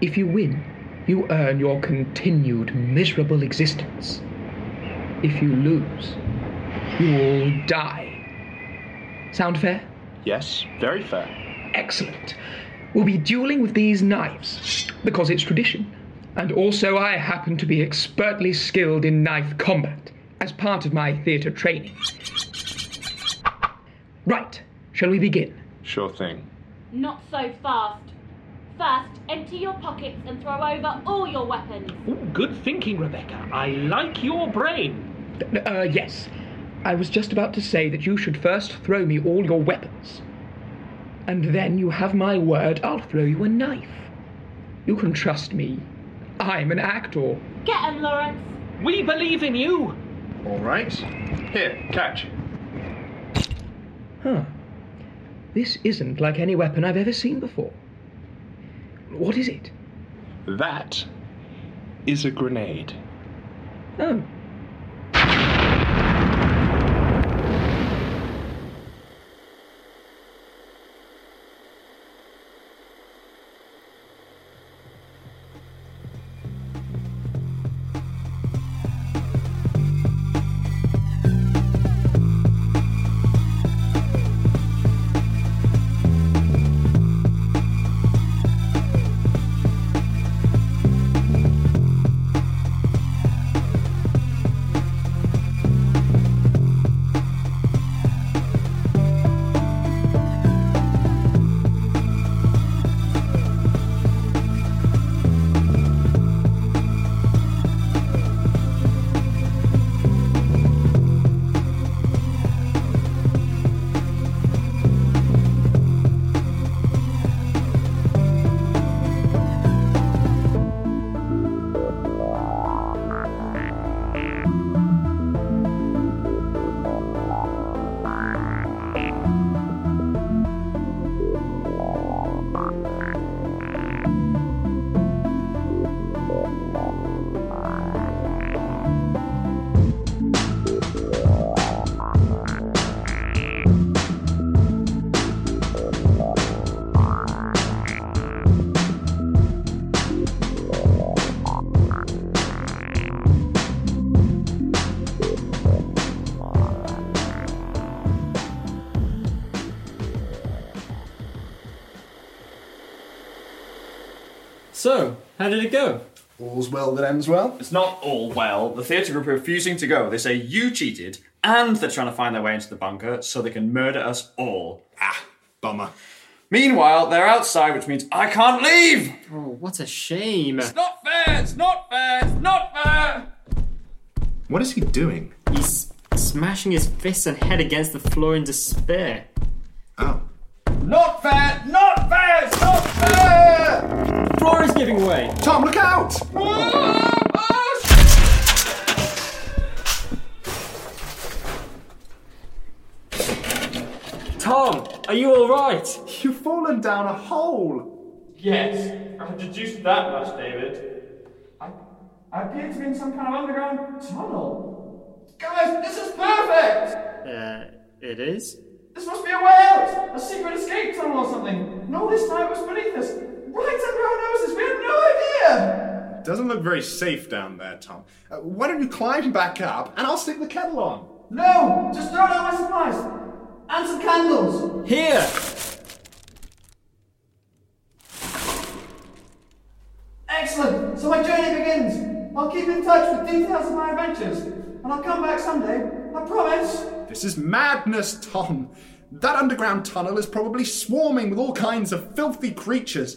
Speaker 23: If you win, you earn your continued miserable existence. If you lose, you all die. Sound fair?
Speaker 1: Yes, very fair.
Speaker 23: Excellent. We'll be dueling with these knives, because it's tradition. And also, I happen to be expertly skilled in knife combat as part of my theatre training. Right, shall we begin?
Speaker 1: Sure thing.
Speaker 22: Not so fast. First, empty your pockets and throw over all your weapons.
Speaker 23: Good thinking, Rebecca. I like your brain. Uh, yes. I was just about to say that you should first throw me all your weapons. And then you have my word I'll throw you a knife. You can trust me. I'm an actor.
Speaker 22: Get him, Lawrence.
Speaker 23: We believe in you.
Speaker 1: All right. Here, catch.
Speaker 23: Huh. This isn't like any weapon I've ever seen before. What is it?
Speaker 1: That is a grenade.
Speaker 23: Oh.
Speaker 2: How did it go?
Speaker 1: All's well that ends well.
Speaker 3: It's not all well. The theatre group are refusing to go. They say you cheated, and they're trying to find their way into the bunker so they can murder us all.
Speaker 1: Ah, bummer.
Speaker 3: Meanwhile, they're outside, which means I can't leave!
Speaker 2: Oh, what a shame.
Speaker 3: It's not fair! It's not fair! It's not fair!
Speaker 1: What is he doing?
Speaker 2: He's smashing his fists and head against the floor in despair.
Speaker 1: Oh.
Speaker 3: Not fair! Not fair! It's not fair!
Speaker 2: The floor is giving way.
Speaker 1: Tom, look out!
Speaker 2: Tom, are you alright?
Speaker 1: You've fallen down a hole.
Speaker 3: Yes, I'm deduced that much, David. I, I appear to be in some kind of underground tunnel. Guys, this is perfect!
Speaker 2: Uh, it is?
Speaker 3: This must be a way out! A secret escape tunnel or something! And all this time it was beneath us, right under our noses! We had no idea!
Speaker 1: Doesn't look very safe down there, Tom. Uh, why don't you climb back up and I'll stick the kettle on?
Speaker 3: No! Just throw down my supplies! And some candles!
Speaker 2: Here!
Speaker 3: Excellent! So my journey begins! I'll keep in touch with details of my adventures, and I'll come back someday, I promise!
Speaker 1: This is madness, Tom. That underground tunnel is probably swarming with all kinds of filthy creatures.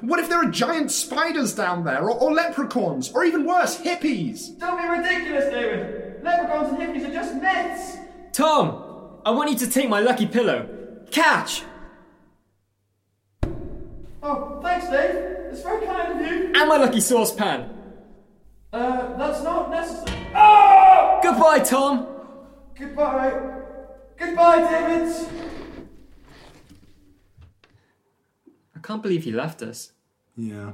Speaker 1: What if there are giant spiders down there, or, or leprechauns, or even worse, hippies?
Speaker 3: Don't be ridiculous, David! Leprechauns and hippies are just myths!
Speaker 2: Tom, I want you to take my lucky pillow. Catch!
Speaker 3: Oh, thanks, Dave. It's very kind of you.
Speaker 2: And my lucky saucepan.
Speaker 3: Uh, that's not necessary. Oh!
Speaker 2: Goodbye, Tom.
Speaker 3: Goodbye. Goodbye, David.
Speaker 2: I can't believe he left us.
Speaker 1: Yeah.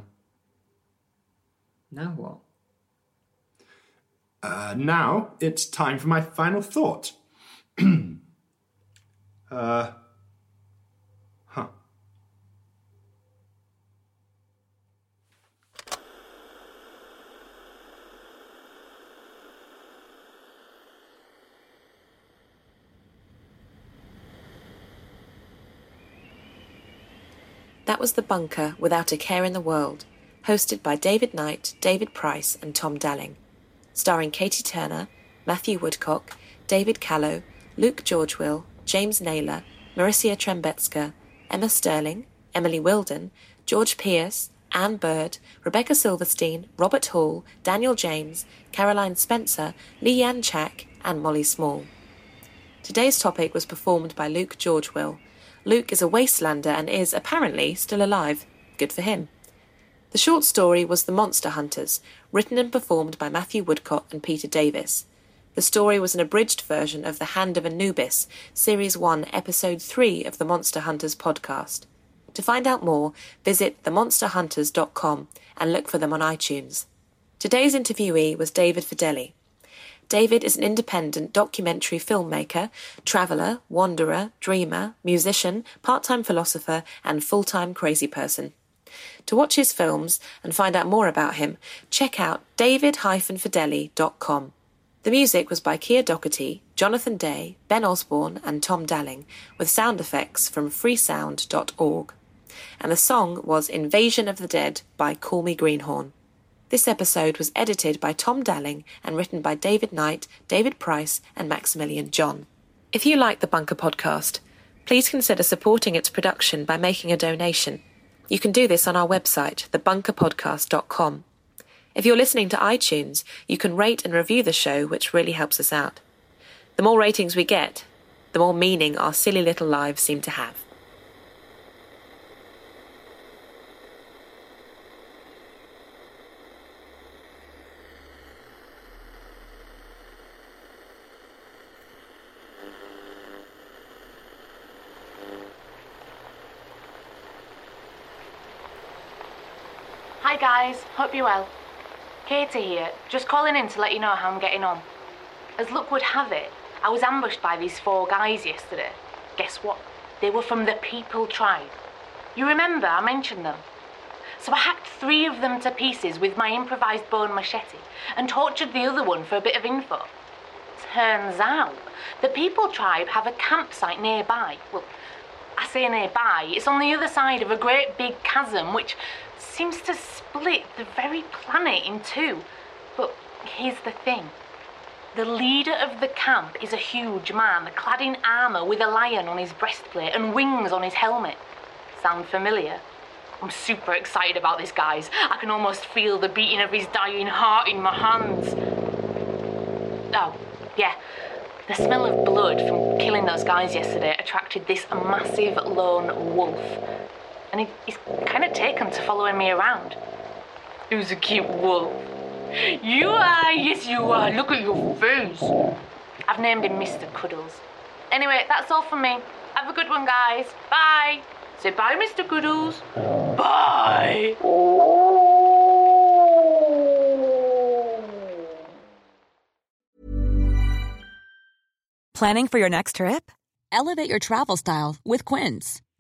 Speaker 2: Now what?
Speaker 1: Uh, now it's time for my final thought. uh,
Speaker 26: That was The Bunker Without a Care in the World, hosted by David Knight, David Price, and Tom Dalling. Starring Katie Turner, Matthew Woodcock, David Callow, Luke Georgewill, James Naylor, Maricia Trembetska, Emma Sterling, Emily Wilden, George Pierce, Anne Bird, Rebecca Silverstein, Robert Hall, Daniel James, Caroline Spencer, Lee Yan Chak, and Molly Small. Today's topic was performed by Luke Georgewill. Luke is a wastelander and is, apparently, still alive. Good for him. The short story was The Monster Hunters, written and performed by Matthew Woodcock and Peter Davis. The story was an abridged version of The Hand of Anubis, Series 1, Episode 3 of the Monster Hunters podcast. To find out more, visit themonsterhunters.com and look for them on iTunes. Today's interviewee was David Fedele. David is an independent documentary filmmaker, traveller, wanderer, dreamer, musician, part time philosopher, and full time crazy person. To watch his films and find out more about him, check out david-fedele.com. The music was by Kia Doherty, Jonathan Day, Ben Osborne, and Tom Dalling, with sound effects from freesound.org. And the song was Invasion of the Dead by Call Me Greenhorn. This episode was edited by Tom Dalling and written by David Knight, David Price, and Maximilian John. If you like the Bunker podcast, please consider supporting its production by making a donation. You can do this on our website, thebunkerpodcast.com. If you're listening to iTunes, you can rate and review the show, which really helps us out. The more ratings we get, the more meaning our silly little lives seem to have.
Speaker 22: Hi guys, hope you're well. Katie here, just calling in to let you know how I'm getting on. As luck would have it, I was ambushed by these four guys yesterday. Guess what? They were from the People Tribe. You remember I mentioned them? So I hacked three of them to pieces with my improvised bone machete and tortured the other one for a bit of info. Turns out, the People Tribe have a campsite nearby. Well, I say nearby, it's on the other side of a great big chasm which seems to split the very planet in two. But here's the thing the leader of the camp is a huge man, clad in armour with a lion on his breastplate and wings on his helmet. Sound familiar? I'm super excited about this, guys. I can almost feel the beating of his dying heart in my hands. Oh, yeah. The smell of blood from killing those guys yesterday attracted this massive lone wolf. And he, he's kind of taken to following me around. Who's a cute wolf? You are, yes, you are. Look at your face. I've named him Mr. Cuddles. Anyway, that's all from me. Have a good one, guys. Bye. Say bye, Mr. Cuddles. Bye.
Speaker 27: Planning for your next trip? Elevate your travel style with Quince.